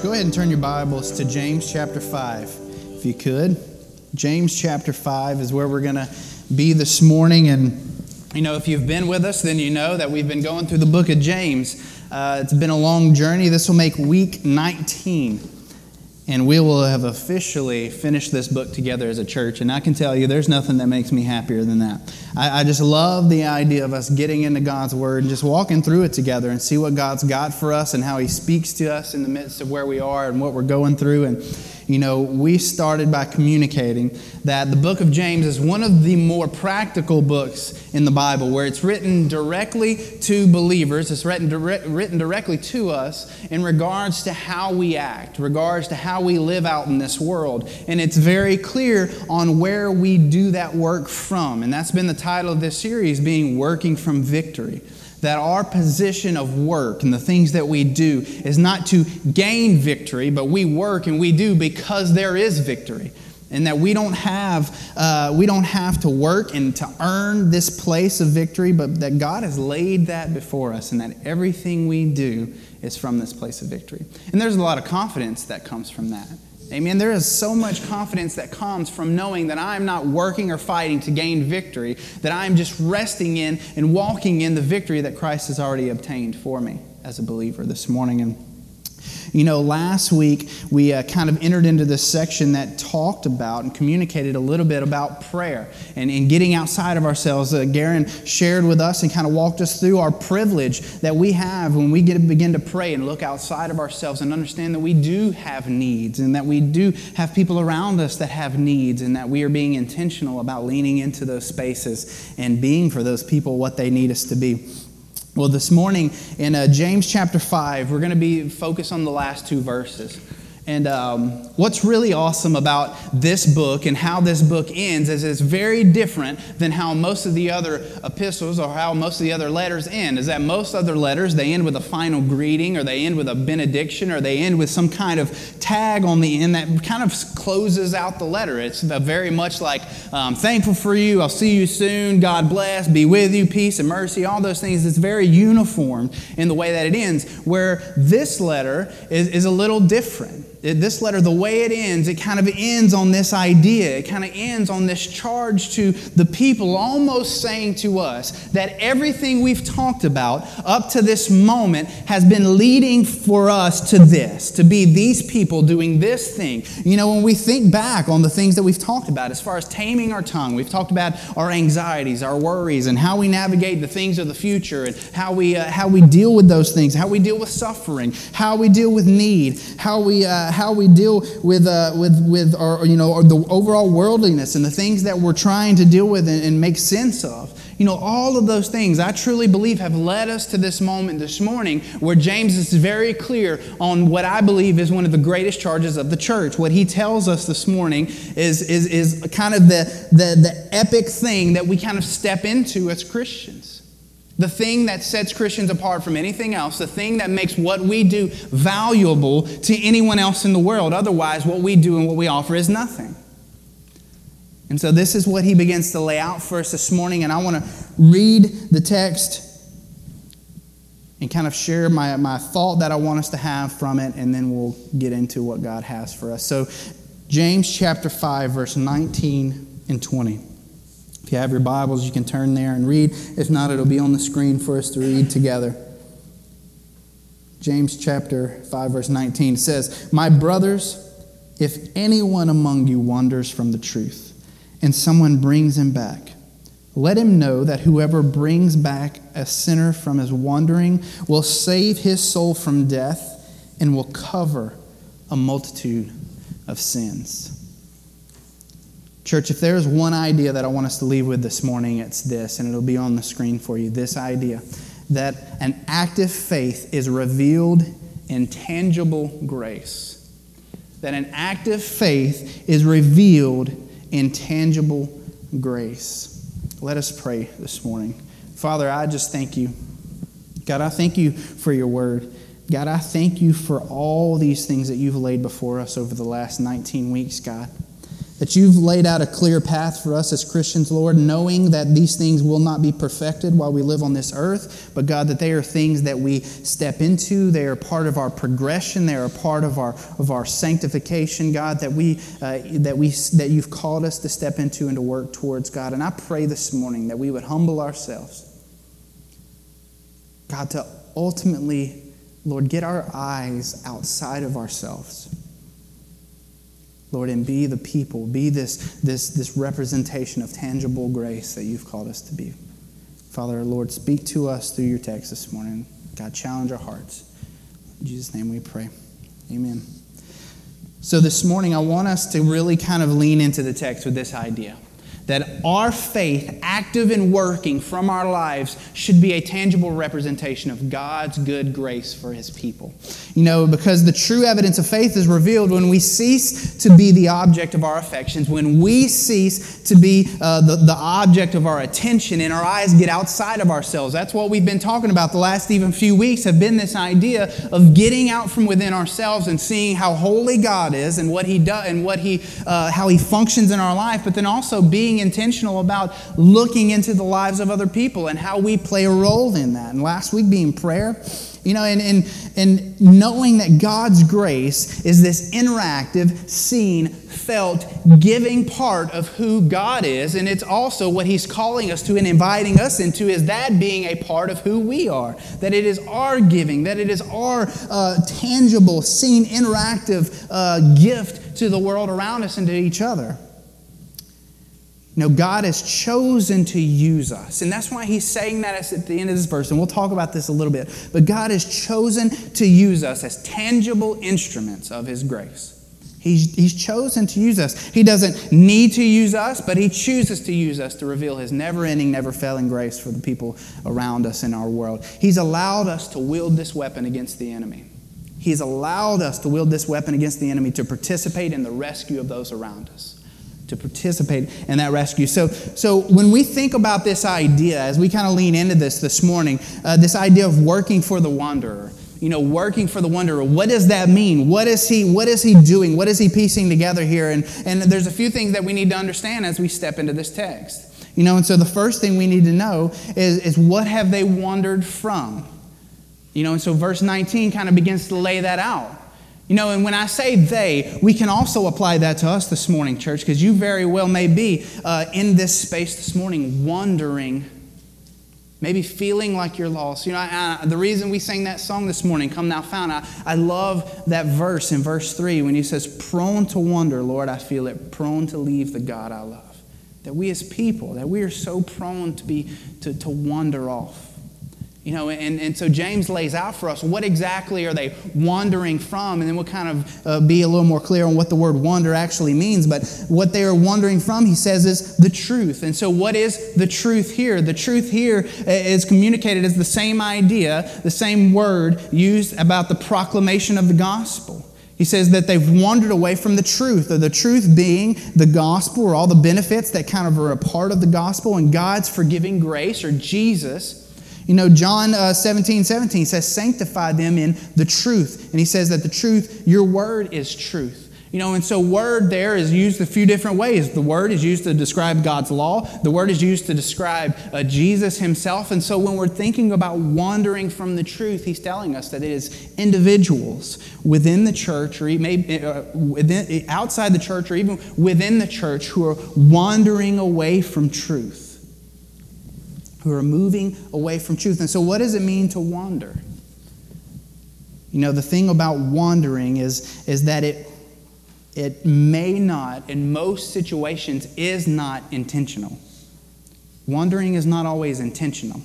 church, go ahead and turn your Bibles to James chapter 5, if you could. James chapter 5 is where we're going to be this morning. And, you know, if you've been with us, then you know that we've been going through the book of James. Uh, it's been a long journey. This will make week 19 and we will have officially finished this book together as a church. And I can tell you, there's nothing that makes me happier than that. I, I, just love the idea of us getting into God's Word and just walking through it together and see what God's got for us and how He speaks to us in the midst of where we are and what we're going through. And you know, we started by communicating that the book of James is one of the more practical books in the Bible where it's written directly to believers. It's written, dire- written directly to us in regards to how we act, regards to how we live out in this world. And it's very clear on where we do that work from. And that's been the title of this series being Working from Victory that our position of work and the things that we do is not to gain victory, but we work and we do because there is victory. And that we don't have uh, we don't have to work and to earn this place of victory, but that God has laid that before us, and that everything we do is from this place of victory. And there's a lot of confidence that comes from that. Amen. There is so much confidence that comes from knowing that I'm not working or fighting to gain victory, that I'm just resting in and walking in the victory that Christ has already obtained for me as a believer this morning. And you know, last week we uh, kind of entered into this section that talked about and communicated a little bit about prayer and, and getting outside of ourselves. Uh, Garen shared with us and kind of walked us through our privilege that we have when we get begin to pray and look outside of ourselves and understand that we do have needs and that we do have people around us that have needs and that we are being intentional about leaning into those spaces and being for those people what they need us to be. Well, this morning in uh, James chapter 5, we're going to be focused on the last two verses. And um, what's really awesome about this book and how this book ends is it's very different than how most of the other epistles or how most of the other letters end. Is that most other letters, they end with a final greeting or they end with a benediction or they end with some kind of tag on the end that kind of closes out the letter. It's very much like, um, thankful for you, I'll see you soon, God bless, be with you, peace and mercy, all those things. It's very uniform in the way that it ends, where this letter is, is a little different this letter, the way it ends, it kind of ends on this idea. It kind of ends on this charge to the people, almost saying to us that everything we've talked about up to this moment has been leading for us to this, to be these people doing this thing. You know, when we think back on the things that we've talked about, as far as taming our tongue, we've talked about our anxieties, our worries, and how we navigate the things of the future, and how we, uh, how we deal with those things, how we deal with suffering, how we deal with need, how we. Uh, how we deal with, uh, with, with our, you know, the overall worldliness and the things that we're trying to deal with and, and make sense of. You know, all of those things I truly believe have led us to this moment this morning where James is very clear on what I believe is one of the greatest charges of the church. What he tells us this morning is, is, is kind of the, the, the epic thing that we kind of step into as Christians. The thing that sets Christians apart from anything else, the thing that makes what we do valuable to anyone else in the world. Otherwise, what we do and what we offer is nothing. And so, this is what he begins to lay out for us this morning. And I want to read the text and kind of share my, my thought that I want us to have from it, and then we'll get into what God has for us. So, James chapter 5, verse 19 and 20. If you have your Bibles, you can turn there and read. If not, it'll be on the screen for us to read together. James chapter 5, verse 19 says, My brothers, if anyone among you wanders from the truth, and someone brings him back, let him know that whoever brings back a sinner from his wandering will save his soul from death and will cover a multitude of sins. Church, if there's one idea that I want us to leave with this morning, it's this, and it'll be on the screen for you this idea that an active faith is revealed in tangible grace. That an active faith is revealed in tangible grace. Let us pray this morning. Father, I just thank you. God, I thank you for your word. God, I thank you for all these things that you've laid before us over the last 19 weeks, God. That you've laid out a clear path for us as Christians, Lord, knowing that these things will not be perfected while we live on this earth, but God, that they are things that we step into. They are part of our progression. They are part of our, of our sanctification, God, that, we, uh, that, we, that you've called us to step into and to work towards, God. And I pray this morning that we would humble ourselves, God, to ultimately, Lord, get our eyes outside of ourselves Lord, and be the people, be this, this, this representation of tangible grace that you've called us to be. Father, Lord, speak to us through your text this morning. God, challenge our hearts. In Jesus' name we pray. Amen. So this morning, I want us to really kind of lean into the text with this idea that our faith, active and working from our lives, should be a tangible representation of God's good grace for his people. You know, because the true evidence of faith is revealed when we cease to be the object of our affections, when we cease to be uh, the, the object of our attention, and our eyes get outside of ourselves. That's what we've been talking about the last even few weeks, have been this idea of getting out from within ourselves and seeing how holy God is and what he does and what he, uh, how he functions in our life, but then also being intentional about looking into the lives of other people and how we play a role in that. And last week being prayer, you know, and, and, and knowing that God's grace is this interactive, seen, felt, giving part of who God is. And it's also what He's calling us to and inviting us into is that being a part of who we are. That it is our giving, that it is our uh, tangible, seen, interactive uh, gift to the world around us and to each other. Know, God has chosen to use us. And that's why he's saying that at the end of this verse. And we'll talk about this a little bit. But God has chosen to use us as tangible instruments of his grace. He's, he's chosen to use us. He doesn't need to use us, but he chooses to use us to reveal his never ending, never failing grace for the people around us in our world. He's allowed us to wield this weapon against the enemy. He's allowed us to wield this weapon against the enemy to participate in the rescue of those around us to participate in that rescue. So, so when we think about this idea, as we kind of lean into this this morning, uh, this idea of working for the wanderer, you know, working for the wanderer, what does that mean? What is he, what is he doing? What is he piecing together here? And, and there's a few things that we need to understand as we step into this text. You know, and so the first thing we need to know is, is what have they wandered from? You know, and so verse 19 kind of begins to lay that out. You know, and when I say they, we can also apply that to us this morning, church, because you very well may be uh, in this space this morning wondering, maybe feeling like you're lost. You know, I, I, the reason we sang that song this morning, Come Thou Fount, I, I love that verse in verse 3 when he says, Prone to wonder, Lord, I feel it, prone to leave the God I love. That we as people, that we are so prone to be to, to wander off. You know, and, and so James lays out for us what exactly are they wandering from, and then we'll kind of uh, be a little more clear on what the word wander actually means. But what they are wandering from, he says, is the truth. And so, what is the truth here? The truth here uh, communicated as the same idea, the same word used about the proclamation of the gospel. He says that they've wandered away from the truth, or the truth being the gospel, or all the benefits that kind of are a part of the gospel, and God's forgiving grace, or Jesus you know, John uh, 17, 17 says, Sanctify them in the truth. And he says that the truth, your word is truth. You know, and so word there is used a few different ways. The word is used to describe God's law, the word is used to describe uh, Jesus himself. And so when we're thinking about wandering from the truth, he's telling us that it is individuals within the church or maybe uh, within, outside the church or even within the church who are wandering away from truth who are moving away from truth. And so, what does it mean to wander? You know, the thing about wandering is, is that it, it may not, in most situations, is not intentional. Wandering is not always intentional.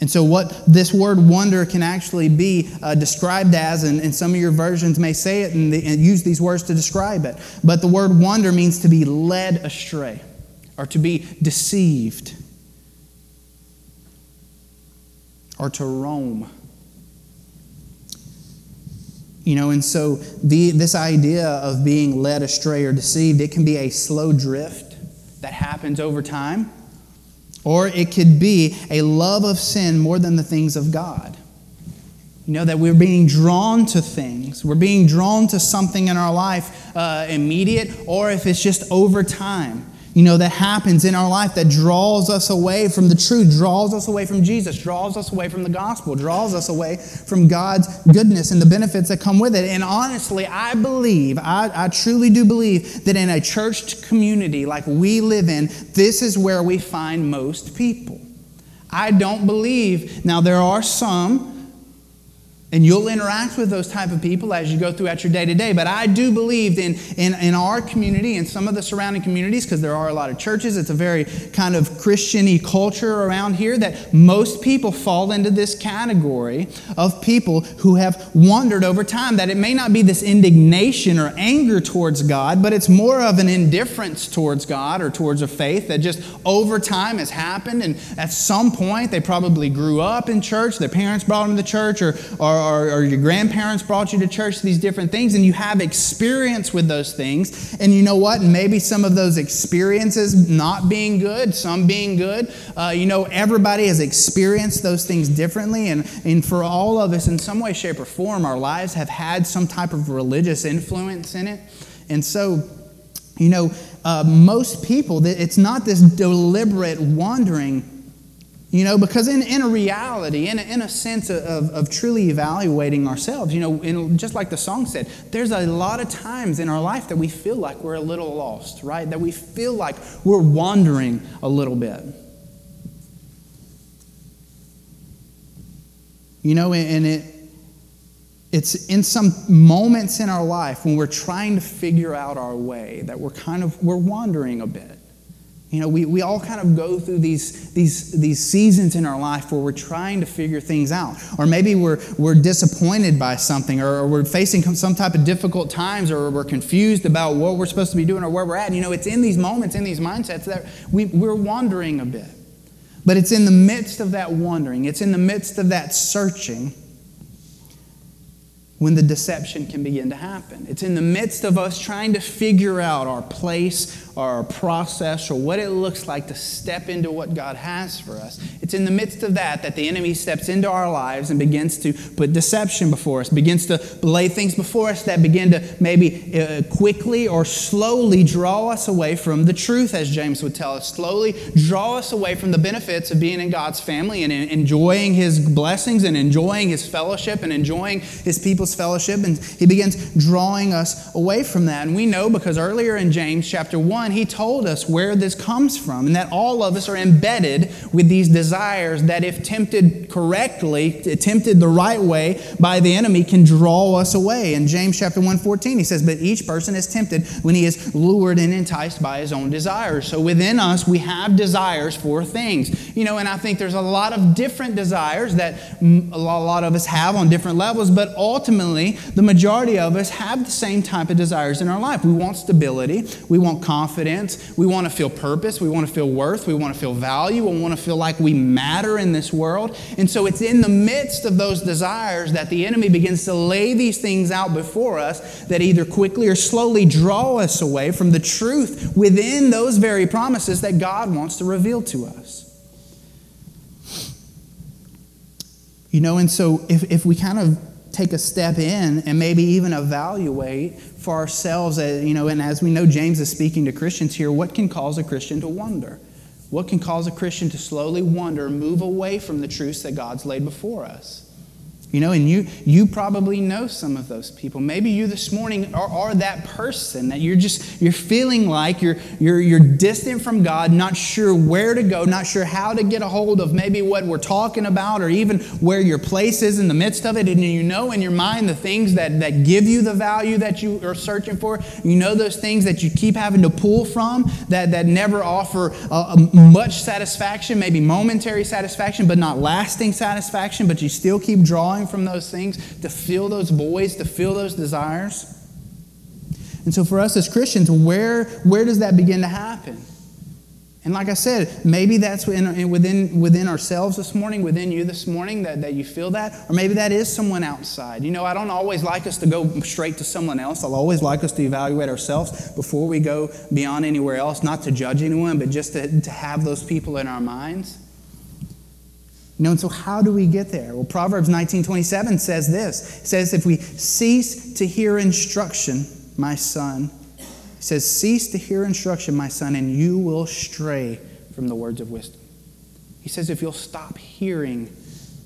And so, what this word wonder can actually be uh, described as, and, and, some of your versions may say it and, the, and use these words to describe it, but the word wonder means to be led astray or to be deceived. Or to roam. You know, and so the, this idea of being led astray or deceived, it can be a slow drift that happens over time, or it could be a love of sin more than the things of God. You know, that we're being drawn to things. We're being drawn to something in our life uh, immediate, or if it's just over time you know, that happens in our life that draws us away from the truth, draws us away from Jesus, draws us away from the gospel, draws us away from God's goodness and the benefits that come with it. And honestly, I believe, I, I truly do believe that in a church community like we live in, this is where we find most people. I don't believe, now there are some and you'll interact with those type of people as you go throughout your day to day. But I do believe in, in, in our community and some of the surrounding communities, because there are a lot of churches, it's a very kind of Christian culture around here, that most people fall into this category of people who have wandered over time. That it may not be this indignation or anger towards God, but it's more of an indifference towards God or towards a faith that just over time has happened. And at some point, they probably grew up in church, their parents brought them to church, or, or or, or, your grandparents brought you to church, these different things, and you have experience with those things. And you know what? Maybe some of those experiences not being good, some being good. Uh, you know, everybody has experienced those things differently. And, and for all of us, in some way, shape, or form, our lives have had some type of religious influence in it. And so, you know, uh, most people, it's not this deliberate wandering you know, because in, in a reality, in a, in a sense of, of truly evaluating ourselves, you know, in, just like the song said, there's a lot of times in our life that we feel like we're a little lost, right? That we feel like we're wandering a little bit. You know, and it, it's in some moments in our life when we're trying to figure out our way that we're kind of, we're wandering a bit. You know, we, we all kind of go through these, these, these seasons in our life where we're trying to figure things out. Or maybe we're, we're disappointed by something, or, or we're facing some type of difficult times, or we're confused about what we're supposed to be doing or where we're at. And, you know, it's in these moments, in these mindsets, that we, we're wandering a bit. But it's in the midst of that wandering, it's in the midst of that searching when the deception can begin to happen. It's in the midst of us trying to figure out our place or our process or what it looks like to step into what God has for us. It's in the midst of that that the enemy steps into our lives and begins to put deception before us, begins to lay things before us that begin to maybe uh, quickly or slowly draw us away from the truth, as James would tell us. Slowly draw us away from the benefits of being in God's family and enjoying his blessings and enjoying his fellowship and enjoying his people's fellowship, and he begins drawing us away from that. And we know because earlier in James chapter 1, he told us where this comes from, and that all of us are embedded with these desires that, if tempted correctly, tempted the right way by the enemy, can draw us away. In James chapter 1 14, he says, But each person is tempted when he is lured and enticed by his own desires. So within us, we have desires for things. You know, and I think there's a lot of different desires that a lot of us have on different levels, but ultimately, the majority of us have the same type of desires in our life. We want stability, we want confidence, we want to feel purpose, we want to feel worth, we want to feel value, we want to feel like we matter in this world. And so it's in the midst of those desires that the enemy begins to lay these things out before us that either quickly or slowly draw us away from the truth within those very promises that God wants to reveal to us. You know, and so if, if we kind of take a step in and maybe even evaluate for ourselves, uh, you know, and as we know, James is speaking to Christians here, what can cause a Christian to wonder? What can cause a Christian to slowly wander, move away from the truths that God's laid before us? You know, and you, you probably know some of those people. Maybe you this morning are, are that person that you're just, you're feeling like you're, you're, you're distant from God, not sure where to go, not sure how to get a hold of maybe what we're talking about or even where your place is in the midst of it. And you know in your mind the things that, that give you the value that you are searching for. You know those things that you keep having to pull from that, that never offer uh, much satisfaction, maybe momentary satisfaction, but not lasting satisfaction, but you still keep drawing from those things to fill those voids, to fill those desires. And so for us as Christians, where, where does that begin to happen? And like I said, maybe that's within, within, within ourselves this morning, within you this morning, that, that you feel that. Or maybe that is someone outside. You know, I don't always like us to go straight to someone else. I'll always like us to evaluate ourselves before we go beyond anywhere else, not to judge anyone, but just to, to have those people in our minds. You know, and so how do we get there? Well, Proverbs 19:27 says this. It says, if we cease to hear instruction, my son, it says, cease to hear instruction, my son, and you will stray from the words of wisdom. He says, if you'll stop hearing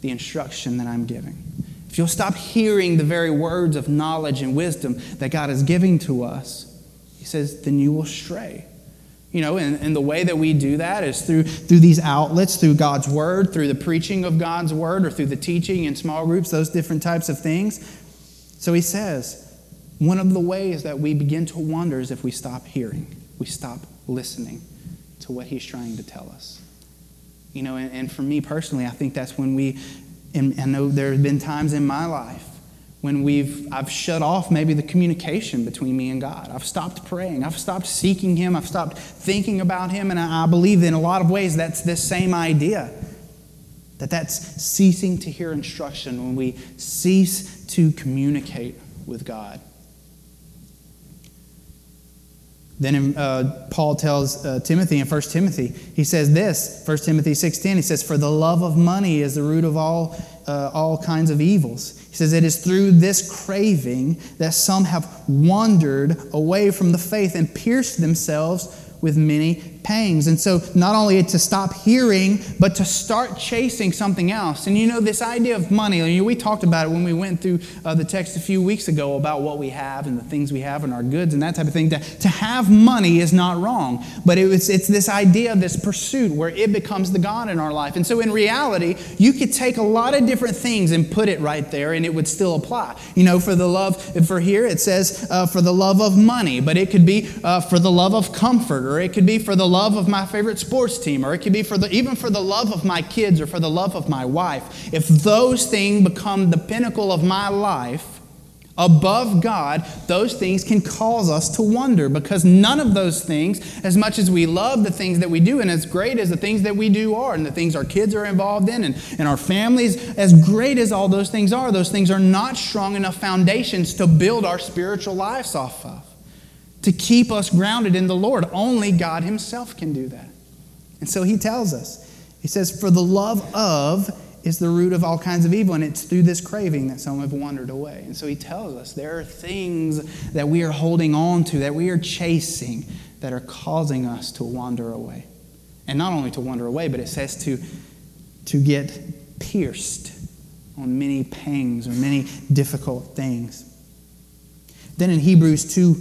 the instruction that I'm giving, if you'll stop hearing the very words of knowledge and wisdom that God is giving to us, he says, then you will stray. You know, and, and the way that we do that is through, through these outlets, through God's word, through the preaching of God's word, or through the teaching in small groups, those different types of things. So he says, one of the ways that we begin to wonder is if we stop hearing, we stop listening to what he's trying to tell us. You know, and, and for me personally, I think that's when we, and I know there have been times in my life when we've I've shut off maybe the communication between me and God. I've stopped praying. I've stopped seeking Him. I've stopped thinking about Him. And I, believe in a lot of ways that's this same idea. That that's ceasing to hear instruction when we cease to communicate with God. Then in, uh, Paul tells uh, Timothy in 1 Timothy, he says this, 1 Timothy 6.10, he says, For the love of money is the root of all, uh, all kinds of evils. He says, It is through this craving that some have wandered away from the faith and pierced themselves with many pangs. And so, not only to stop hearing, but to start chasing something else. And you know, this idea of money, I mean, we talked about it when we went through uh, the text a few weeks ago about what we have and the things we have and our goods and that type of thing. To, to have money is not wrong, but it was, it's this idea, of this pursuit where it becomes the God in our life. And so, in reality, you could take a lot of different things and put it right there and it would still apply. You know, for the love, for here it says uh, for the love of money, but it could be uh, for the love of comfort or it could be for the love of my favorite sports team, or it could be for the, even for the love of my kids or for the love of my wife. If those things become the pinnacle of my life, above God, those things can cause us to wonder because none of those things, as much as we love the things that we do and as great as the things that we do are and the things our kids are involved in and, and our families, as great as all those things are, those things are not strong enough foundations to build our spiritual lives off of to keep us grounded in the Lord. Only God Himself can do that. And so He tells us, He says, For the love of is the root of all kinds of evil, and it's through this craving that some have wandered away. And so He tells us there are things that we are holding on to, that we are chasing, that are causing us to wander away. And not only to wander away, but it says to, to get pierced on many pangs or many difficult things. Then in Hebrews 2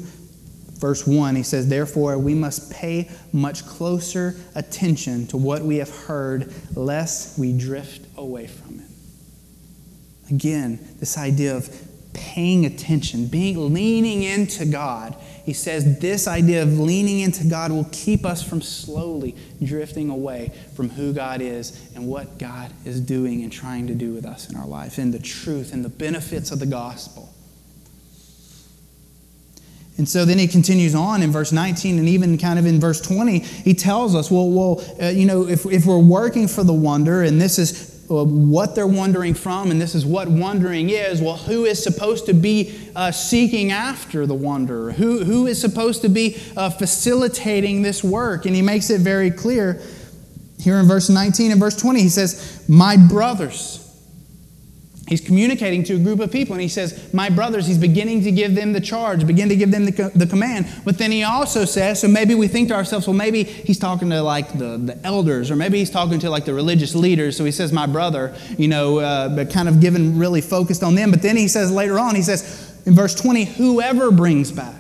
verse 1, he says, Therefore, we must pay much closer attention to what we have heard, lest we drift away from it. Again, this idea of paying attention, being leaning into God. He says this idea of leaning into God will keep us from slowly drifting away from who God is and what God is doing and trying to do with us in our life, and the truth and the benefits of the gospel. And so then he continues on in verse 19 and even kind of in verse 20, he tells us, well, well uh, you know, if, if we're working for the wonder and this is uh, what they're wondering from and this is what wondering is, well, who is supposed to be uh, seeking after the wonder? Who, who is supposed to be uh, facilitating this work? And he makes it very clear here in verse 19 and verse 20. He says, My brothers, He's communicating to a group of people and he says, My brothers, he's beginning to give them the charge, begin to give them the, the command. But then he also says, so maybe we think to ourselves, well, maybe he's talking to like the, the elders or maybe he's talking to like the religious leaders. So he says, My brother, you know, uh, but kind of given really focused on them. But then he says later on, he says in verse 20, whoever brings back.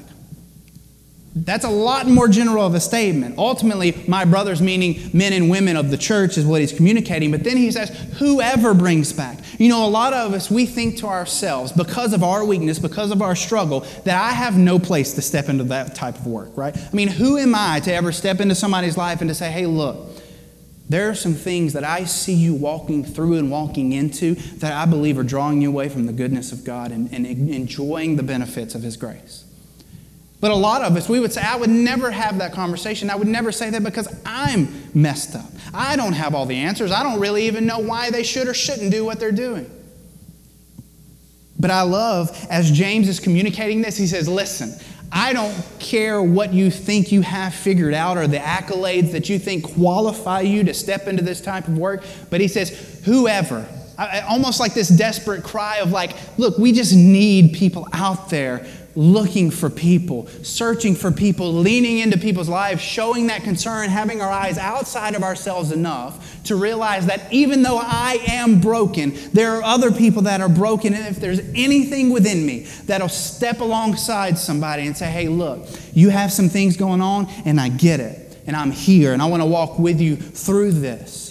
That's a lot more general of a statement. Ultimately, my brothers, meaning men and women of the church, is what he's communicating. But then he says, whoever brings back. You know, a lot of us, we think to ourselves, because of our weakness, because of our struggle, that I have no place to step into that type of work, right? I mean, who am I to ever step into somebody's life and to say, hey, look, there are some things that I see you walking through and walking into that I believe are drawing you away from the goodness of God and, and enjoying the benefits of His grace. But a lot of us, we would say, I would never have that conversation. I would never say that because I'm messed up. I don't have all the answers. I don't really even know why they should or shouldn't do what they're doing. But I love, as James is communicating this, he says, Listen, I don't care what you think you have figured out or the accolades that you think qualify you to step into this type of work. But he says, whoever, almost like this desperate cry of like, look, we just need people out there looking for people, searching for people, leaning into people's lives, showing that concern, having our eyes outside of ourselves enough to realize that even though I am broken, there are other people that are broken. And if there's anything within me that'll step alongside somebody and say, hey, look, you have some things going on, and I get it, and I'm here, and I want to walk with you through this.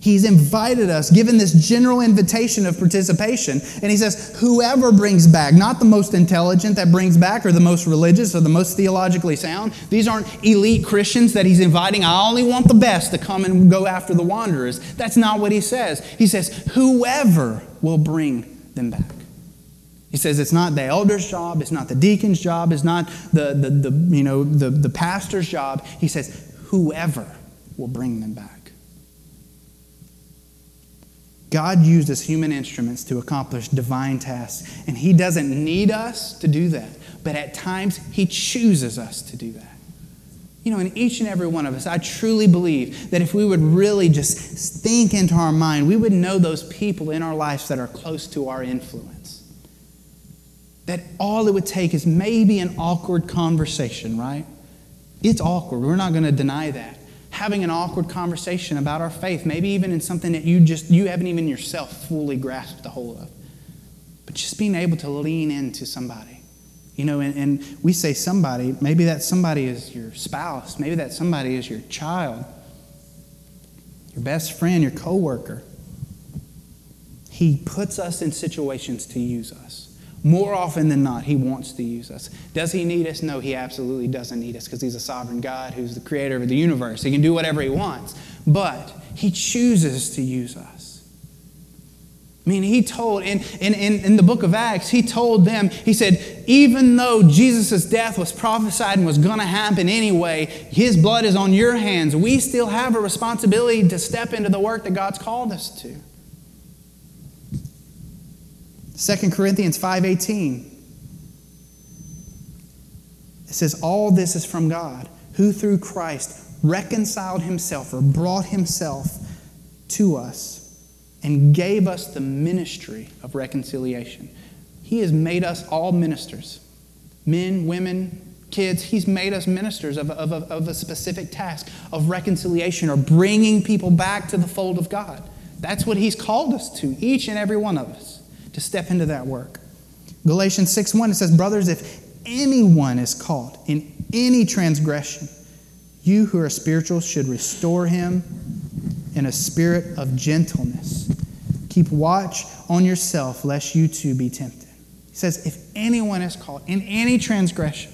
He's invited us, given this general invitation of participation. And he says, whoever brings back, not the most intelligent that brings back, or the most religious, or the most theologically sound. These aren't elite Christians that he's inviting. I only want the best to come and go after the wanderers. That's not what he says. He says, whoever will bring them back. He says it's not the elder's job, it's not the deacon's job, it's not the, the, the, you know, the, the pastor's job. He says, whoever will bring them back. God used us human instruments to accomplish divine tasks, and He doesn't need us to do that, but at times He chooses us to do that. You know, in each and every one of us, I truly believe that if we would really just think into our mind, we would know those people in our lives that are close to our influence. That all it would take is maybe an awkward conversation, right? It's awkward. We're not going to deny that having an awkward conversation about our faith, maybe even in something that you just you haven't even yourself fully grasped the whole of. But just being able to lean into somebody. You know, and, and we say somebody, maybe that somebody is your spouse, maybe that somebody is your child, your best friend, your coworker. He puts us in situations to use us. More often than not, He wants to use us. Does He need us? No, He absolutely doesn't need us because He's a sovereign God who's the creator of the universe. He can do whatever He wants. But He chooses to use us. I mean, He told, in, in, in, in the book of Acts, He told them, He said, even though Jesus' death was prophesied and was going to happen anyway, His blood is on your hands. We still have a responsibility to step into the work that God's called us to. 2 Corinthians 5:18 it says all this is from God who through Christ reconciled himself or brought himself to us and gave us the ministry of reconciliation. He has made us all ministers. Men, women, kids, he's made us ministers of, of, of a specific task of reconciliation or bringing people back to the fold of God. That's what he's called us to, each and every one of us to step into that work. Galatians 6 1, it says, Brothers, if anyone is caught in any transgression, you who are spiritual should restore him in a spirit of gentleness. Keep watch on yourself, lest you too be tempted. He says, if anyone is caught in any transgression,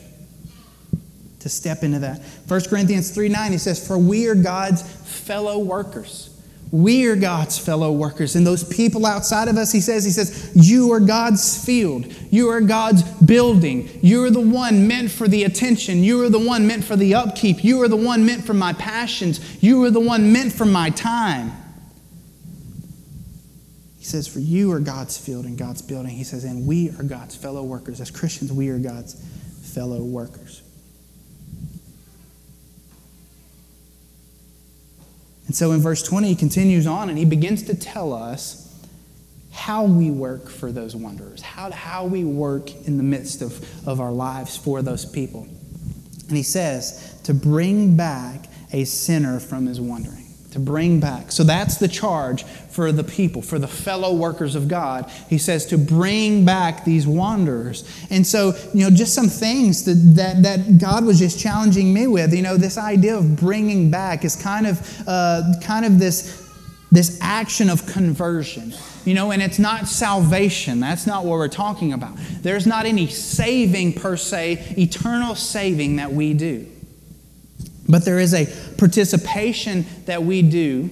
to step into that. 1 Corinthians 3 9, he says, For we are God's fellow workers. We are God's fellow workers. And those people outside of us, he says, he says, you are God's field. You are God's building. You are the one meant for the attention. You are the one meant for the upkeep. You are the one meant for my passions. You are the one meant for my time. He says, for you are God's field and God's building. He says, and we are God's fellow workers. As Christians, we are God's fellow workers. And so in verse 20, he continues on and he begins to tell us how we work for those wanderers, how, how we work in the midst of, of our lives for those people. And he says, to bring back a sinner from his wandering to bring back. So that's the charge for the people, for the fellow workers of God. He says to bring back these wanderers. And so, you know, just some things that, that, that God was just challenging me with. You know, this idea of bringing back is kind of, uh, kind of this, this action of conversion. You know, and it's not salvation. That's not what we're talking about. There's not any saving per se, eternal saving that we do. But there is a participation that we do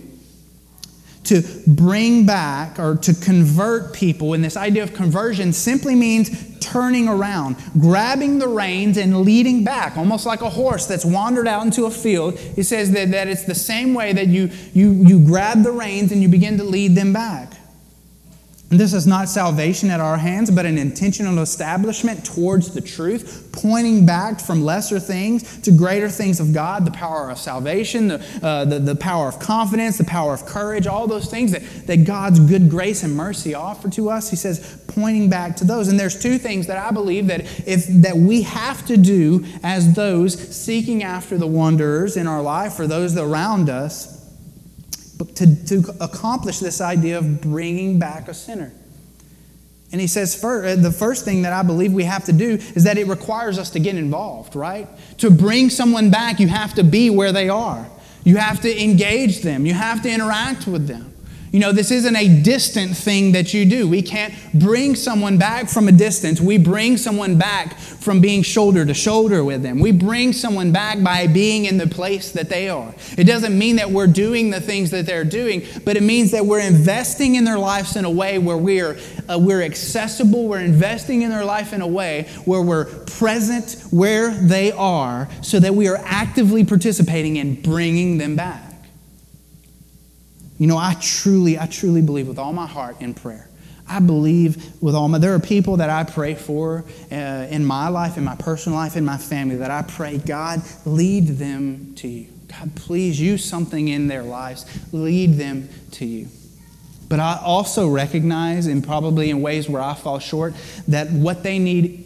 to bring back or to convert people. And this idea of conversion simply means turning around, grabbing the reins and leading back, almost like a horse that's wandered out into a field. He says that, that it's the same way that you, you, you grab the reins and you begin to lead them back. This is not salvation at our hands, but an intentional establishment towards the truth, pointing back from lesser things to greater things of God the power of salvation, the, uh, the, the, power of confidence, the power of courage, all those things that, that God's good grace and mercy offer to us. He says, pointing back to those. And there's two things that I believe that, if, that we have to do as those seeking after the wanderers in our life or those around us to, to accomplish this idea of bringing back a sinner. And he says, uh, the first thing that I believe we have to do is that it requires us to get involved, right? To bring someone back, you have to be where they are. You have to engage them. You have to interact with them. You know, this isn't a distant thing that you do. We can't bring someone back from a distance. We bring someone back from being shoulder to shoulder with them. We bring someone back by being in the place that they are. It doesn't mean that we're doing the things that they're doing, but it means that we're investing in their lives in a way where we're, uh, we're accessible. We're investing in their life in a way where we're present where they are so that we are actively participating in bringing them back. You know, I truly, I truly believe with all my heart in prayer. I believe with all my, there are people that I pray for uh, in my life, in my personal life, in my family, that I pray, God, lead them to you. God, please use something in their lives, lead them to you. But I also recognize, and probably in ways where I fall short, that what they need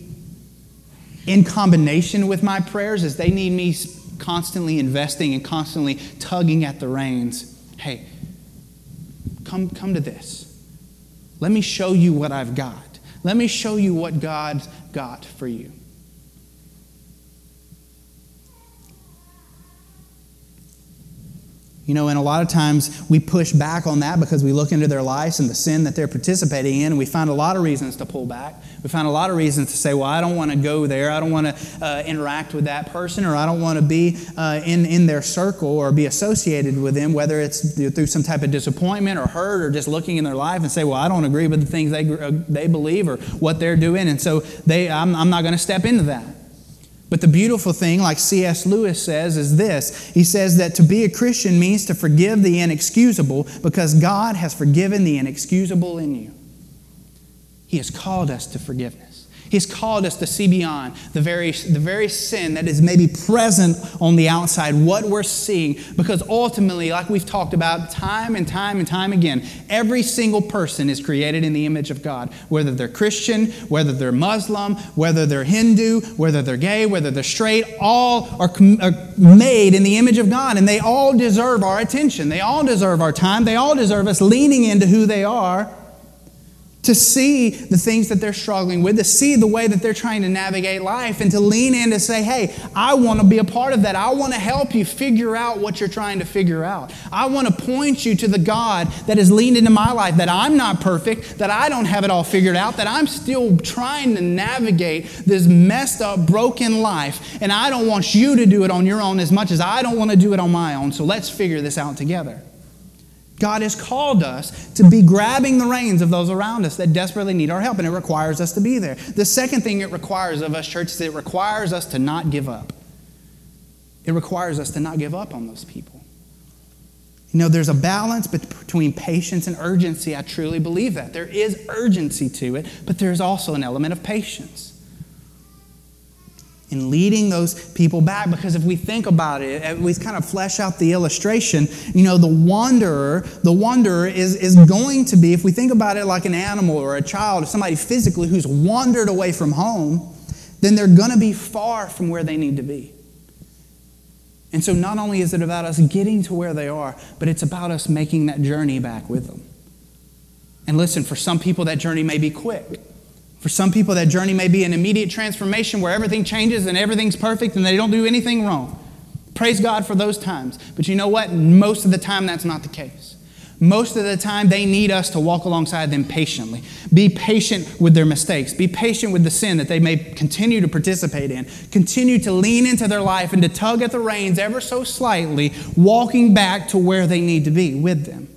in combination with my prayers is they need me constantly investing and constantly tugging at the reins. Hey, come, come to this. Let me show you what I've got. Let me show you what God's got for you. You know, and a lot of times we push back on that because we look into their lives and the sin that they're participating in, and we find a lot of reasons to pull back. We find a lot of reasons to say, well, I don't want to go there. I don't want to uh, interact with that person, or I don't want to be uh, in, in their circle or be associated with them, whether it's through some type of disappointment or hurt or just looking in their life and say, well, I don't agree with the things they, uh, they believe or what they're doing, and so they, I'm, I'm not going to step into that. But the beautiful thing, like C.S. Lewis says, is this He says that to be a Christian means to forgive the inexcusable because God has forgiven the inexcusable in you. He has called us to forgiveness. He's called us to see beyond the very, the very sin that is maybe present on the outside, what we're seeing, because ultimately, like we've talked about time and time and time again, every single person is created in the image of God. Whether they're Christian, whether they're Muslim, whether they're Hindu, whether they're gay, whether they're straight, all are, are made in the image of God, and they all deserve our attention. They all deserve our time. They all deserve us leaning into who they are to see the things that they're struggling with, to see the way that they're trying to navigate life, and to lean in to say, hey, I want to be a part of that. I want to help you figure out what you're trying to figure out. I want to point you to the God that has leaned into my life, that I'm not perfect, that I don't have it all figured out, that I'm still trying to navigate this messed up, broken life, and I don't want you to do it on your own as much as I don't want to do it on my own. So let's figure this out together. God has called us to be grabbing the reins of those around us that desperately need our help, and it requires us to be there. The second thing it requires of us, church, is it requires us to not give up. It requires us to not give up on those people. You know, there's a balance between patience and urgency. I truly believe that. There is urgency to it, but there's also an element of patience in leading those people back. Because if we think about it, we kind of flesh out the illustration, you know, the wanderer, the wanderer is, is going to be, if we think about it like an animal or a child or somebody physically who's wandered away from home, then they're going to be far from where they need to be. And so not only is it about us getting to where they are, but it's about us making that journey back with them. And listen, for some people, that journey may be quick. For some people, that journey may be an immediate transformation where everything changes and everything's perfect and they don't do anything wrong. Praise God for those times. But you know what? Most of the time, that's not the case. Most of the time, they need us to walk alongside them patiently. Be patient with their mistakes. Be patient with the sin that they may continue to participate in. Continue to lean into their life and to tug at the reins ever so slightly, walking back to where they need to be with them.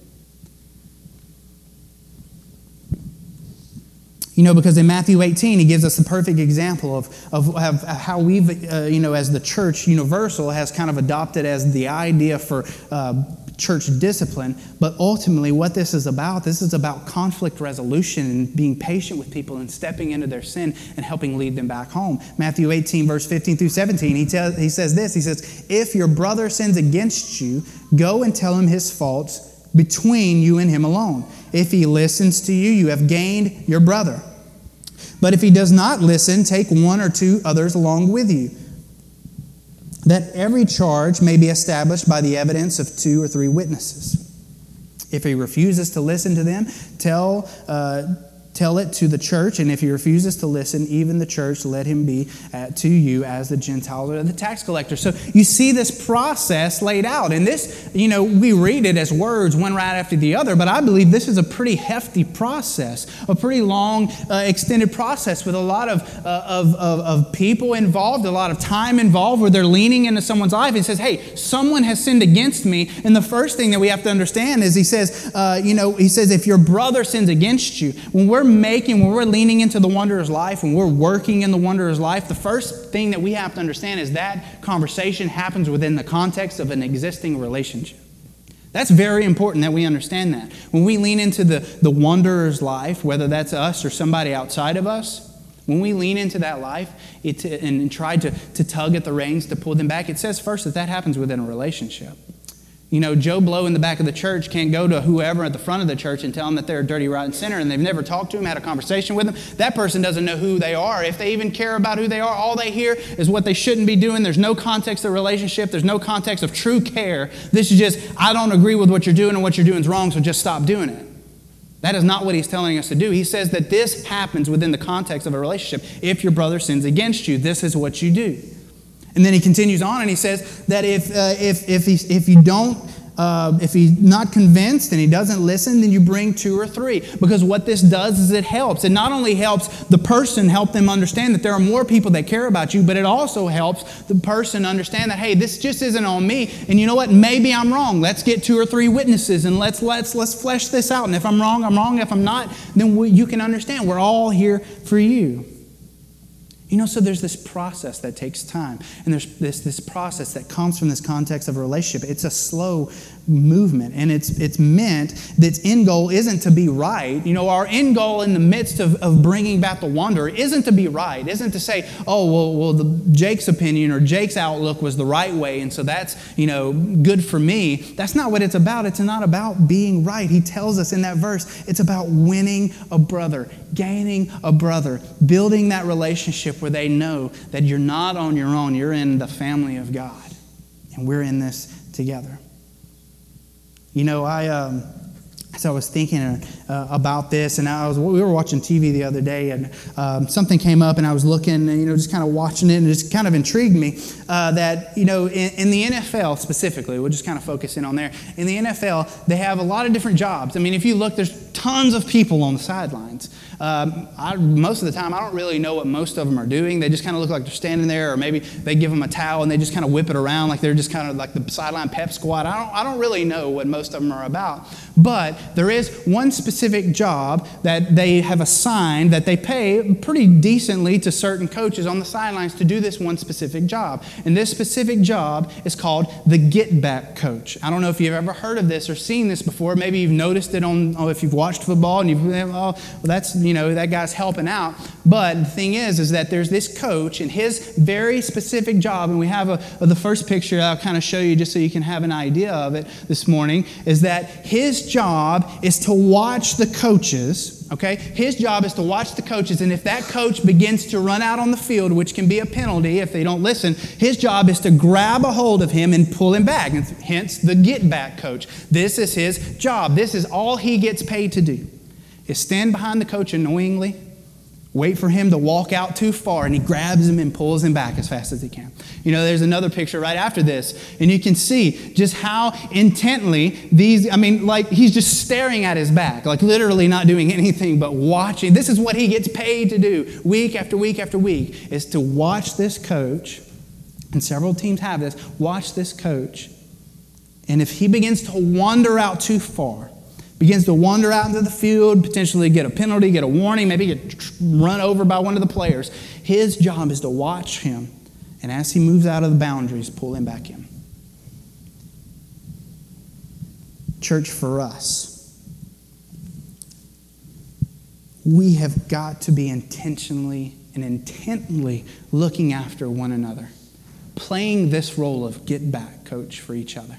You know, because in Matthew 18, he gives us a perfect example of, of, of how we've, uh, you know, as the church universal has kind of adopted as the idea for uh, church discipline, but ultimately, what this is about, this is about conflict resolution and being patient with people and stepping into their sin and helping lead them back home. Matthew 18, verse 15 through 17, he, tells, he says this He says, If your brother sins against you, go and tell him his faults between you and him alone. If he listens to you, you have gained your brother. But if he does not listen, take one or two others along with you that every charge may be established by the evidence of two or three witnesses. If he refuses to listen to them, tell, uh, tell it to the church, and if he refuses to listen, even the church, let him be uh, to you as the Gentiles or the tax collector. So you see this process laid out. And this, you know, we read it as words, one right after the other, but I believe this is a pretty hefty process, a pretty long, uh, extended process with a lot of, uh, of, of, of, people involved, a lot of time involved, where they're leaning into someone's life and says, hey, someone has sinned against me. And the first thing that we have to understand is he says, uh, you know, he says, if your brother sins against you, when we're making, when we're leaning into the wanderer's life, when we're working in the wanderer's life, the first thing that we have to understand is that conversation happens within the context of an existing relationship. That's very important that we understand that. When we lean into the, the wanderer's life, whether that's us or somebody outside of us, when we lean into that life it, and try to, to tug at the reins to pull them back, it says first that that happens within a relationship. You know, Joe Blow in the back of the church can't go to whoever at the front of the church and tell them that they're a dirty, rotten sinner and they've never talked to him, had a conversation with them. That person doesn't know who they are. If they even care about who they are, all they hear is what they shouldn't be doing. There's no context of relationship, there's no context of true care. This is just, I don't agree with what you're doing and what you're doing is wrong, so just stop doing it. That is not what he's telling us to do. He says that this happens within the context of a relationship. If your brother sins against you, this is what you do. And then he continues on and he says that if, uh, if, if, he, if you don't uh, if he's not convinced and he doesn't listen, then you bring two or three. Because what this does is it helps. It not only helps the person help them understand that there are more people that care about you, but it also helps the person understand that, hey, this just isn't on me. And you know what? Maybe I'm wrong. Let's get two or three witnesses and let's, let's, let's flesh this out. And if I'm wrong, I'm wrong. If I'm not, then we, you can understand. We're all here for you. You know, so there's this process that takes time. And there's this, this process that comes from this context of a relationship. It's a slow movement. And it's, it's meant that its end goal isn't to be right. You know, our end goal in the midst of, of bringing back the wanderer isn't to be right, isn't to say, oh, well, well the, Jake's opinion or Jake's outlook was the right way, and so that's, you know, good for me. That's not what it's about. It's not about being right. He tells us in that verse, it's about winning a brother, gaining a brother, building that relationship where they know that you're not on your own, you're in the family of God. And we're in this together. You know, I. Um, so I was thinking uh, about this, and I was we were watching TV the other day, and um, something came up, and I was looking, and, you know, just kind of watching it, and it just kind of intrigued me uh, that you know, in, in, the NFL specifically, we'll just kind of focus in on there. In the NFL, they have a lot of different jobs. I mean, if you look, there's tons of people on the sidelines. Um, I, most of the time, I don't really know what most of them are doing. They just kind of look like they're standing there, or maybe they give them a towel and they just kind of whip it around like they're just kind of like the sideline pep squad. I don't, I don't really know what most of them are about. But there is one specific job that they have assigned that they pay pretty decently to certain coaches on the sidelines to do this one specific job. And this specific job is called the get back coach. I don't know if you've ever heard of this or seen this before. Maybe you've noticed it on, oh, if you've watched football and you've, oh, well, that's, you you know, that guy's helping out. But the thing is, is that there's this coach and his very specific job, and we have a, the first picture I'll kind of show you just so you can have an idea of it this morning, is that his job is to watch the coaches, okay? His job is to watch the coaches, and if that coach begins to run out on the field, which can be a penalty if they don't listen, his job is to grab a hold of him and pull him back, and hence the get back coach. This is his job. This is all he gets paid to do is stand behind the coach annoyingly, wait for him to walk out too far, and he grabs him and pulls him back as fast as he can. You know, there's another picture right after this, and you can see just how intently these, I mean, like he's just staring at his back, like literally not doing anything but watching. This is what he gets paid to do week after week after week, is to watch this coach, and several teams have this, watch this coach. And if he begins to wander out too far, begins to wander out into the field, potentially get a penalty, get a warning, maybe get run over by one of the players. His job is to watch him, and as he moves out of the boundaries, pull him back in. Church, for us, we have got to be intentionally and intently looking after one another, playing this role of get back coach for each other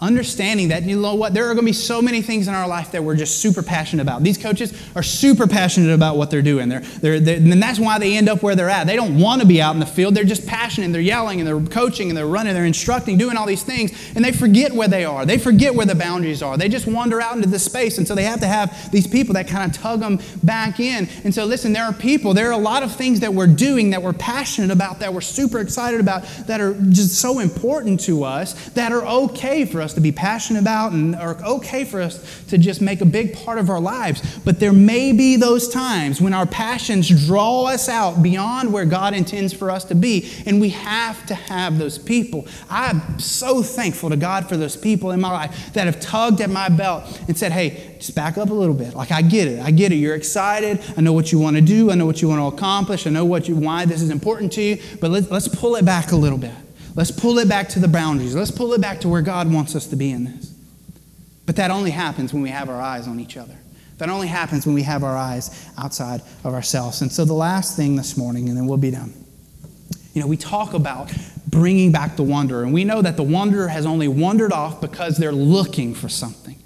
understanding that you know what there are going to be so many things in our life that we're just super passionate about. These coaches are super passionate about what they're doing. They're, they're, they're, and that's why they end up where they're at. They don't want to be out in the field. They're just passionate and they're yelling and they're coaching and they're running they're instructing doing all these things and they forget where they are. They forget where the boundaries are. They just wander out into this space and so they have to have these people that kind of tug them back in. And so listen there are people there are a lot of things that we're doing that we're passionate about that we're super excited about that are just so important to us that are okay for us us to be passionate about and are okay for us to just make a big part of our lives. But there may be those times when our passions draw us out beyond where God intends for us to be, and we have to have those people. I'm so thankful to God for those people in my life that have tugged at my belt and said, hey, just back up a little bit. Like, I get it. I get it. You're excited. I know what you want to do. I know what you want to accomplish. I know what you, why this is important to you. But let's, let's pull it back a little bit. Let's pull it back to the boundaries. Let's pull it back to where God wants us to be in this. But that only happens when we have our eyes on each other. That only happens when we have our eyes outside of ourselves. And so, the last thing this morning, and then we'll be done. You know, we talk about bringing back the wanderer, and we know that the wanderer has only wandered off because they're looking for something.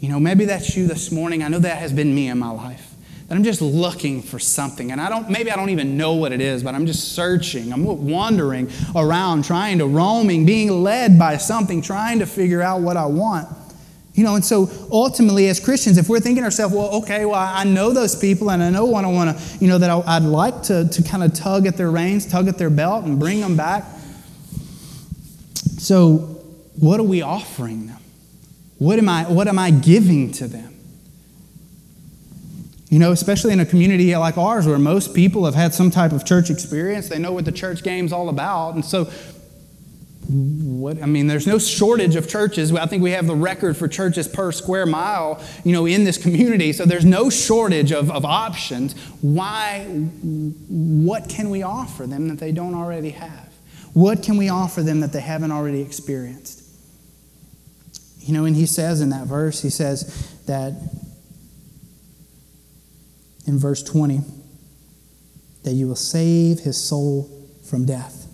You know, maybe that's you this morning. I know that has been me in my life that I'm just looking for something. And I don't, maybe I don't even know what it is, but I'm just searching. I'm wandering around, trying to roaming, being led by something, trying to figure out what I want. You know, and so ultimately, as Christians, if we're thinking ourselves, well, okay, well, I know those people and I know what I want to, you know, that I'd like to, to kind of tug at their reins, tug at their belt, and bring them back. So, what are we offering them? What am I, what am I giving to them? You know, especially in a community like ours where most people have had some type of church experience, they know what the church game's all about. And so, what I mean, there's no shortage of churches. I think we have the record for churches per square mile, you know, in this community. So there's no shortage of, of options. Why, what can we offer them that they don't already have? What can we offer them that they haven't already experienced? You know, and he says in that verse, he says that in verse 20 that you will save his soul from death.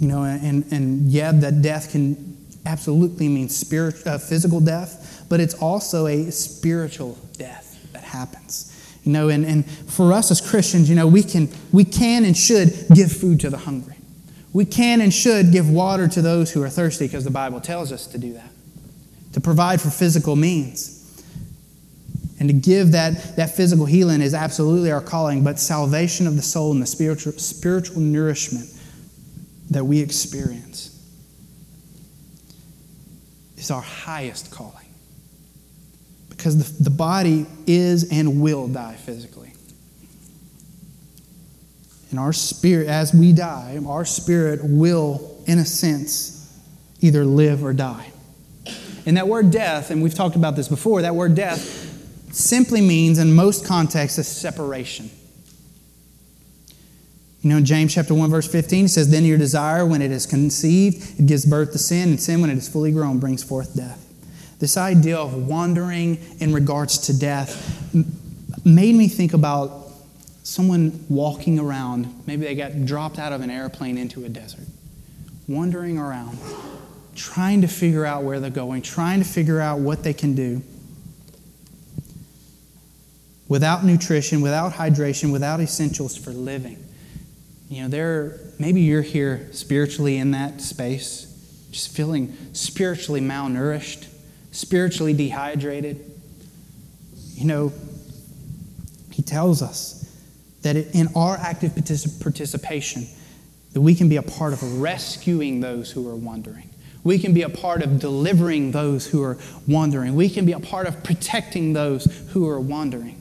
You know, and, and yeah, that death can absolutely mean spirit, uh, physical death, but it's also a spiritual death that happens. You know, and, and for us as Christians, you know, we can, we can and should give food to the hungry. We can and should give water to those who are thirsty because the Bible tells us to do that, to provide for physical means. And to give that, that physical healing is absolutely our calling, but salvation of the soul and the spiritual, spiritual nourishment that we experience is our highest calling. Because the, the body is and will die physically. And our spirit, as we die, our spirit will, in a sense, either live or die. And that word death, and we've talked about this before, that word death simply means, in most contexts, a separation. You know, in James chapter 1, verse 15, it says, Then your desire, when it is conceived, it gives birth to sin, and sin, when it is fully grown, brings forth death. This idea of wandering in regards to death made me think about someone walking around. Maybe they got dropped out of an airplane into a desert, wandering around, trying to figure out where they're going, trying to figure out what they can do without nutrition, without hydration, without essentials for living. You know, there maybe you're here spiritually in that space, just feeling spiritually malnourished, spiritually dehydrated. You know, he tells us that in our active participation, that we can be a part of rescuing those who are wandering. We can be a part of delivering those who are wandering. We can be a part of protecting those who are wandering.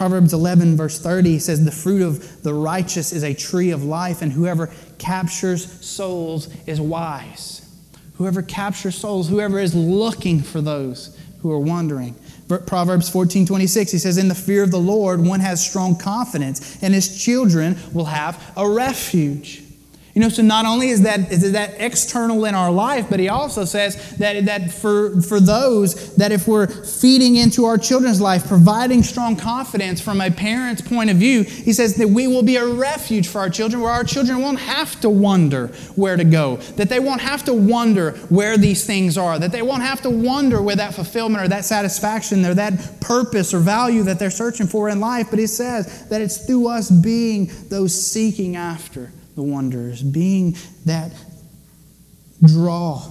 Proverbs 11, verse 30 says, The fruit of the righteous is a tree of life, and whoever captures souls is wise. Whoever captures souls, whoever is looking for those who are wandering. Proverbs 14, 26, he says, In the fear of the Lord, one has strong confidence, and his children will have a refuge. You know, so not only is that, is that external in our life, but he also says that, that for, for those that if we're feeding into our children's life, providing strong confidence from a parent's point of view, he says that we will be a refuge for our children where our children won't have to wonder where to go, that they won't have to wonder where these things are, that they won't have to wonder where that fulfillment or that satisfaction or that purpose or value that they're searching for in life. But he says that it's through us being those seeking after the wonders, being that draw.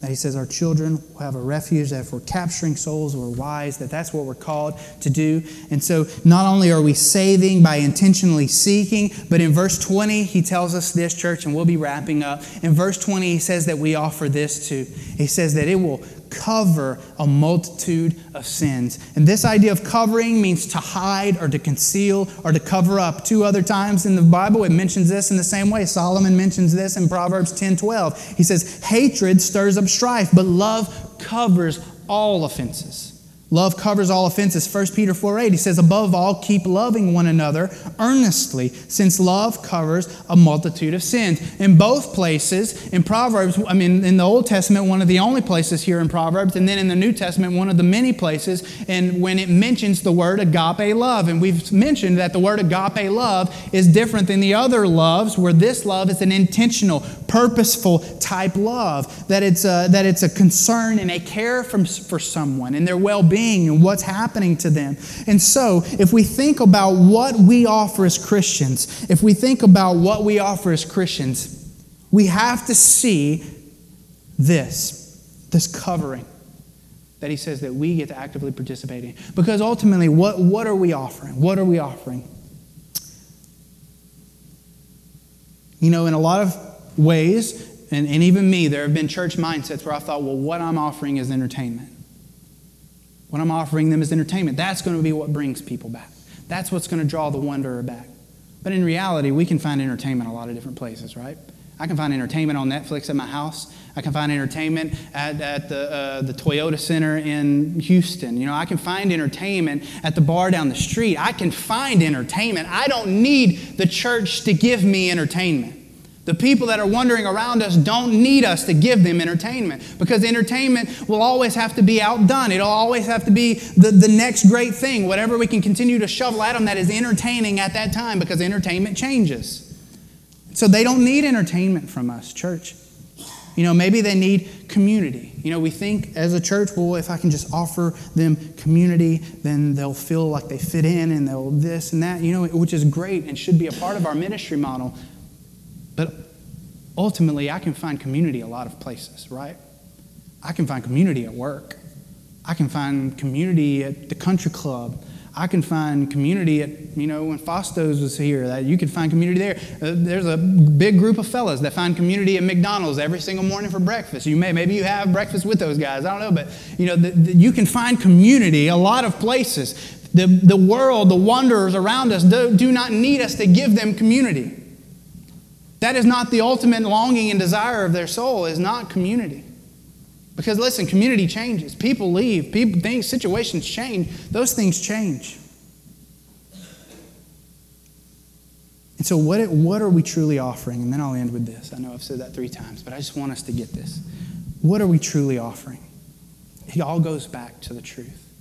That he says our children will have a refuge, that if we're capturing souls, we're wise, that that's what we're called to do. And so not only are we saving by intentionally seeking, but in verse 20, he tells us this, church, and we'll be wrapping up. In verse 20, he says that we offer this too. He says that it will cover a multitude of sins. And this idea of covering means to hide or to conceal or to cover up. Two other times in the Bible, it mentions this in the same way. Solomon mentions this in Proverbs 10 12. He says, Hatred stirs up strife, but love covers all offenses. Love covers all offenses. 1 Peter 4 8, he says, Above all, keep loving one another earnestly, since love covers a multitude of sins. In both places, in Proverbs, I mean, in the Old Testament, one of the only places here in Proverbs, and then in the New Testament, one of the many places, and when it mentions the word agape love. And we've mentioned that the word agape love is different than the other loves, where this love is an intentional, purposeful type love, that it's a, that it's a concern and a care from, for someone and their well being being and what's happening to them. And so, if we think about what we offer as Christians, if we think about what we offer as Christians, we have to see this, this covering that he says that we get to actively participate in. Because ultimately, what, what are we offering? What are we offering? You know, in a lot of ways, and, and even me, there have been church mindsets where I thought, well, what I'm offering is entertainment. What I'm offering them is entertainment. That's going to be what brings people back. That's what's going to draw the wanderer back. But in reality, we can find entertainment a lot of different places, right? I can find entertainment on Netflix at my house. I can find entertainment at, at the, uh, the Toyota Center in Houston. You know, I can find entertainment at the bar down the street. I can find entertainment. I don't need the church to give me entertainment. The people that are wandering around us don't need us to give them entertainment because entertainment will always have to be outdone. It'll always have to be the, the next great thing, whatever we can continue to shovel at them that is entertaining at that time because entertainment changes. So they don't need entertainment from us, church. You know, maybe they need community. You know, we think as a church, well, if I can just offer them community, then they'll feel like they fit in and they'll this and that, you know, which is great and should be a part of our ministry model. But ultimately, I can find community a lot of places, right? I can find community at work. I can find community at the country club. I can find community at, you know, when Fostos was here, that you could find community there. Uh, there's a big group of fellas that find community at McDonald's every single morning for breakfast. You may, maybe you have breakfast with those guys. I don't know, but, you know, the, the, you can find community a lot of places. The, the world, the wanderers around us do, do not need us to give them community. That is not the ultimate longing and desire of their soul, is not community. Because listen, community changes. People leave, people things, situations change. Those things change. And so, what, what are we truly offering? And then I'll end with this. I know I've said that three times, but I just want us to get this. What are we truly offering? It all goes back to the truth.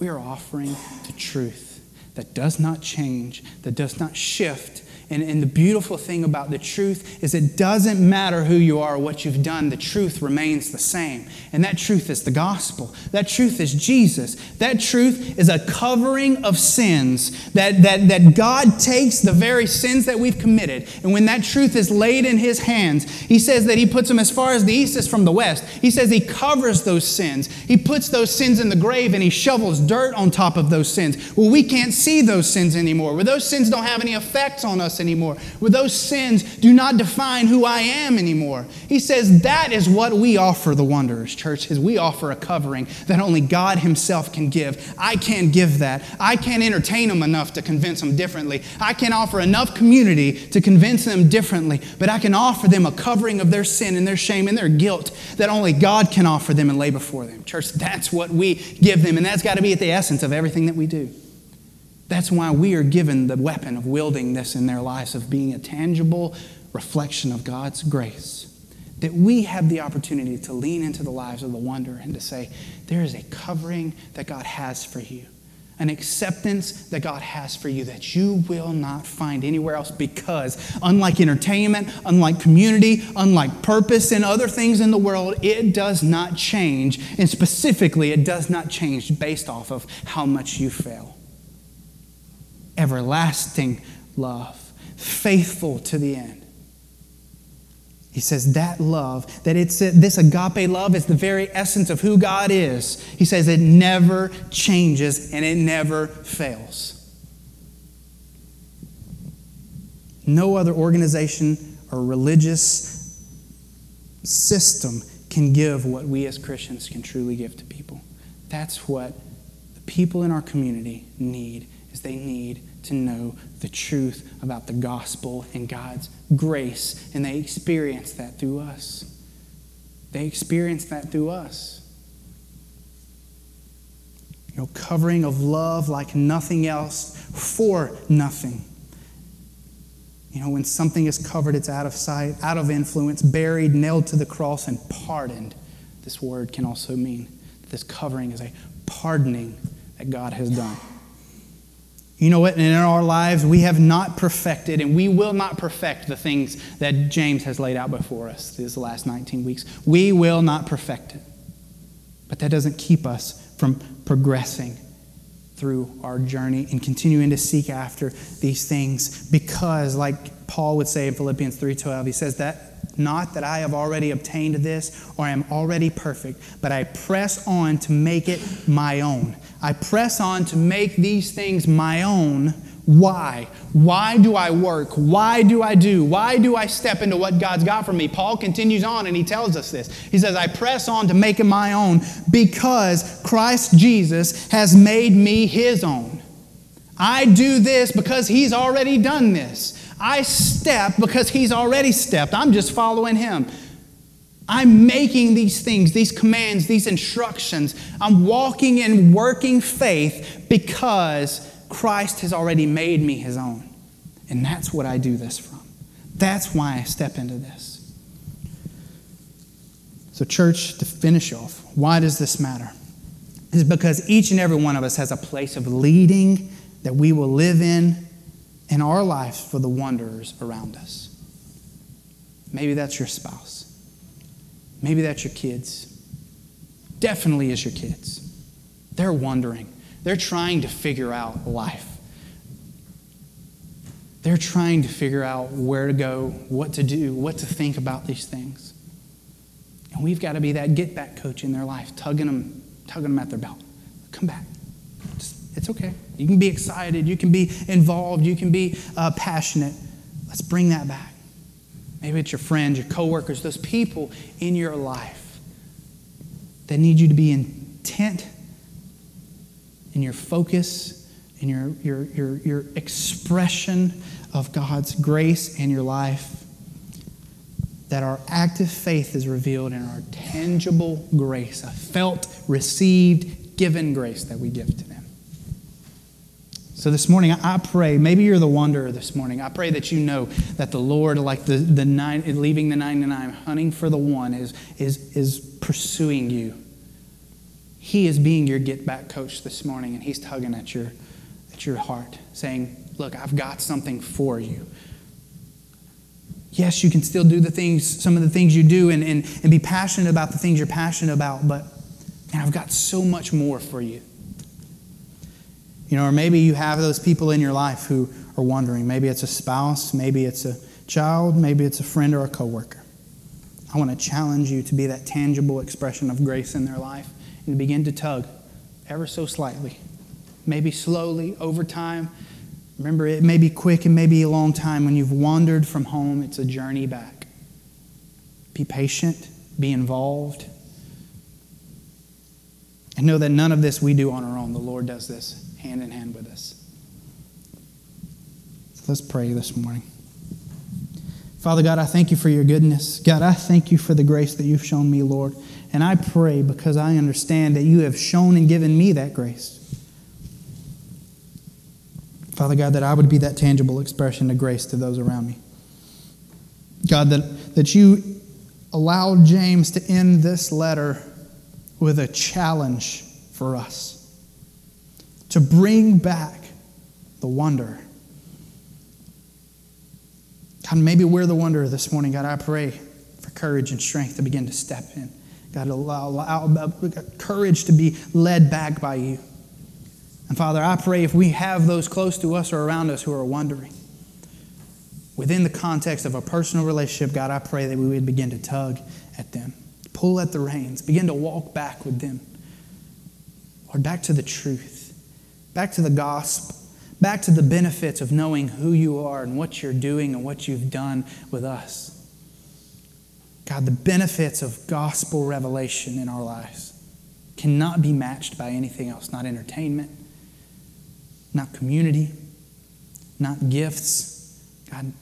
We are offering the truth that does not change, that does not shift, and, and the beautiful thing about the truth is it doesn't matter who you are or what you've done, the truth remains the same. And that truth is the gospel. That truth is Jesus. That truth is a covering of sins that, that, that God takes the very sins that we've committed. And when that truth is laid in His hands, He says that He puts them as far as the east is from the west. He says He covers those sins. He puts those sins in the grave and He shovels dirt on top of those sins. Well, we can't see those sins anymore. Where those sins don't have any effects on us anymore, where those sins do not define who I am anymore. He says that is what we offer the wanderers, church, is we offer a covering that only God Himself can give. I can't give that. I can't entertain them enough to convince them differently. I can't offer enough community to convince them differently, but I can offer them a covering of their sin and their shame and their guilt that only God can offer them and lay before them. Church, that's what we give them, and that's got to be at the essence of everything that we do. That's why we are given the weapon of wielding this in their lives, of being a tangible reflection of God's grace. That we have the opportunity to lean into the lives of the wonder and to say, there is a covering that God has for you an acceptance that God has for you that you will not find anywhere else because, unlike entertainment, unlike community, unlike purpose and other things in the world, it does not change. And specifically, it does not change based off of how much you fail. Everlasting love, faithful to the end. He says that love, that it's this agape love is the very essence of who God is. He says it never changes and it never fails. No other organization or religious system can give what we as Christians can truly give to people. That's what the people in our community need is they need to know the truth about the gospel and God's grace, and they experience that through us. They experience that through us. You know, covering of love like nothing else for nothing. You know, when something is covered, it's out of sight, out of influence, buried, nailed to the cross, and pardoned. This word can also mean this covering is a pardoning that God has done. You know what? In our lives, we have not perfected and we will not perfect the things that James has laid out before us these last 19 weeks. We will not perfect it. But that doesn't keep us from progressing through our journey and continuing to seek after these things because like Paul would say in Philippians 3:12 he says that not that I have already obtained this or am already perfect, but I press on to make it my own. I press on to make these things my own. Why? Why do I work? Why do I do? Why do I step into what God's got for me? Paul continues on and he tells us this. He says, I press on to make it my own because Christ Jesus has made me his own. I do this because he's already done this. I step because he's already stepped. I'm just following him. I'm making these things, these commands, these instructions. I'm walking in working faith because Christ has already made me his own. And that's what I do this from. That's why I step into this. So, church, to finish off, why does this matter? Is because each and every one of us has a place of leading that we will live in in our lives for the wanderers around us. Maybe that's your spouse. Maybe that's your kids. Definitely is your kids. They're wondering. They're trying to figure out life. They're trying to figure out where to go, what to do, what to think about these things. And we've got to be that get back coach in their life, tugging them, tugging them at their belt. Come back. Just, it's okay. You can be excited, you can be involved, you can be uh, passionate. Let's bring that back. Maybe it's your friends, your coworkers, those people in your life that need you to be intent in your focus, in your, your, your, your expression of God's grace in your life. That our active faith is revealed in our tangible grace, a felt, received, given grace that we give to them. So this morning, I pray, maybe you're the wanderer this morning. I pray that you know that the Lord, like the, the nine, leaving the 99, hunting for the one, is, is, is pursuing you. He is being your get back coach this morning, and He's tugging at your, at your heart, saying, Look, I've got something for you. Yes, you can still do the things, some of the things you do, and, and, and be passionate about the things you're passionate about, but man, I've got so much more for you. You know, or maybe you have those people in your life who are wondering. Maybe it's a spouse, maybe it's a child, maybe it's a friend or a coworker. I want to challenge you to be that tangible expression of grace in their life and begin to tug ever so slightly, maybe slowly over time. Remember, it may be quick and maybe a long time. When you've wandered from home, it's a journey back. Be patient, be involved, and know that none of this we do on our own. The Lord does this hand in hand with us. So let's pray this morning. Father God, I thank you for your goodness. God, I thank you for the grace that you've shown me, Lord. And I pray because I understand that you have shown and given me that grace. Father God, that I would be that tangible expression of grace to those around me. God, that, that you allowed James to end this letter with a challenge for us to bring back the wonder. God, maybe we're the wonder this morning. God, I pray for courage and strength to begin to step in. God, allow, allow courage to be led back by you. And Father, I pray if we have those close to us or around us who are wondering, within the context of a personal relationship, God, I pray that we would begin to tug at them, pull at the reins, begin to walk back with them. or back to the truth, back to the gospel, back to the benefits of knowing who you are and what you're doing and what you've done with us. God, the benefits of gospel revelation in our lives cannot be matched by anything else, not entertainment, not community, not gifts. God,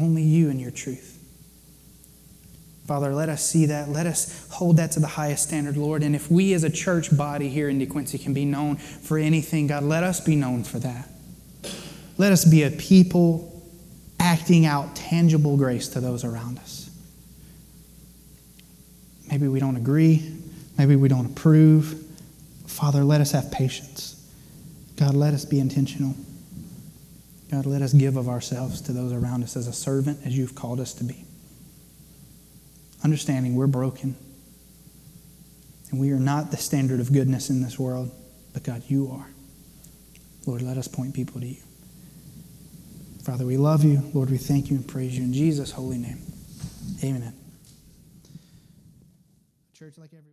only you and your truth. Father, let us see that. Let us hold that to the highest standard, Lord. And if we as a church body here in DeQuincy can be known for anything, God, let us be known for that. Let us be a people acting out tangible grace to those around us. Maybe we don't agree. Maybe we don't approve. Father, let us have patience. God, let us be intentional. God, let us give of ourselves to those around us as a servant, as you've called us to be. Understanding we're broken and we are not the standard of goodness in this world, but God, you are. Lord, let us point people to you. Father, we love you. Lord, we thank you and praise you in Jesus' holy name. Amen. Church, like every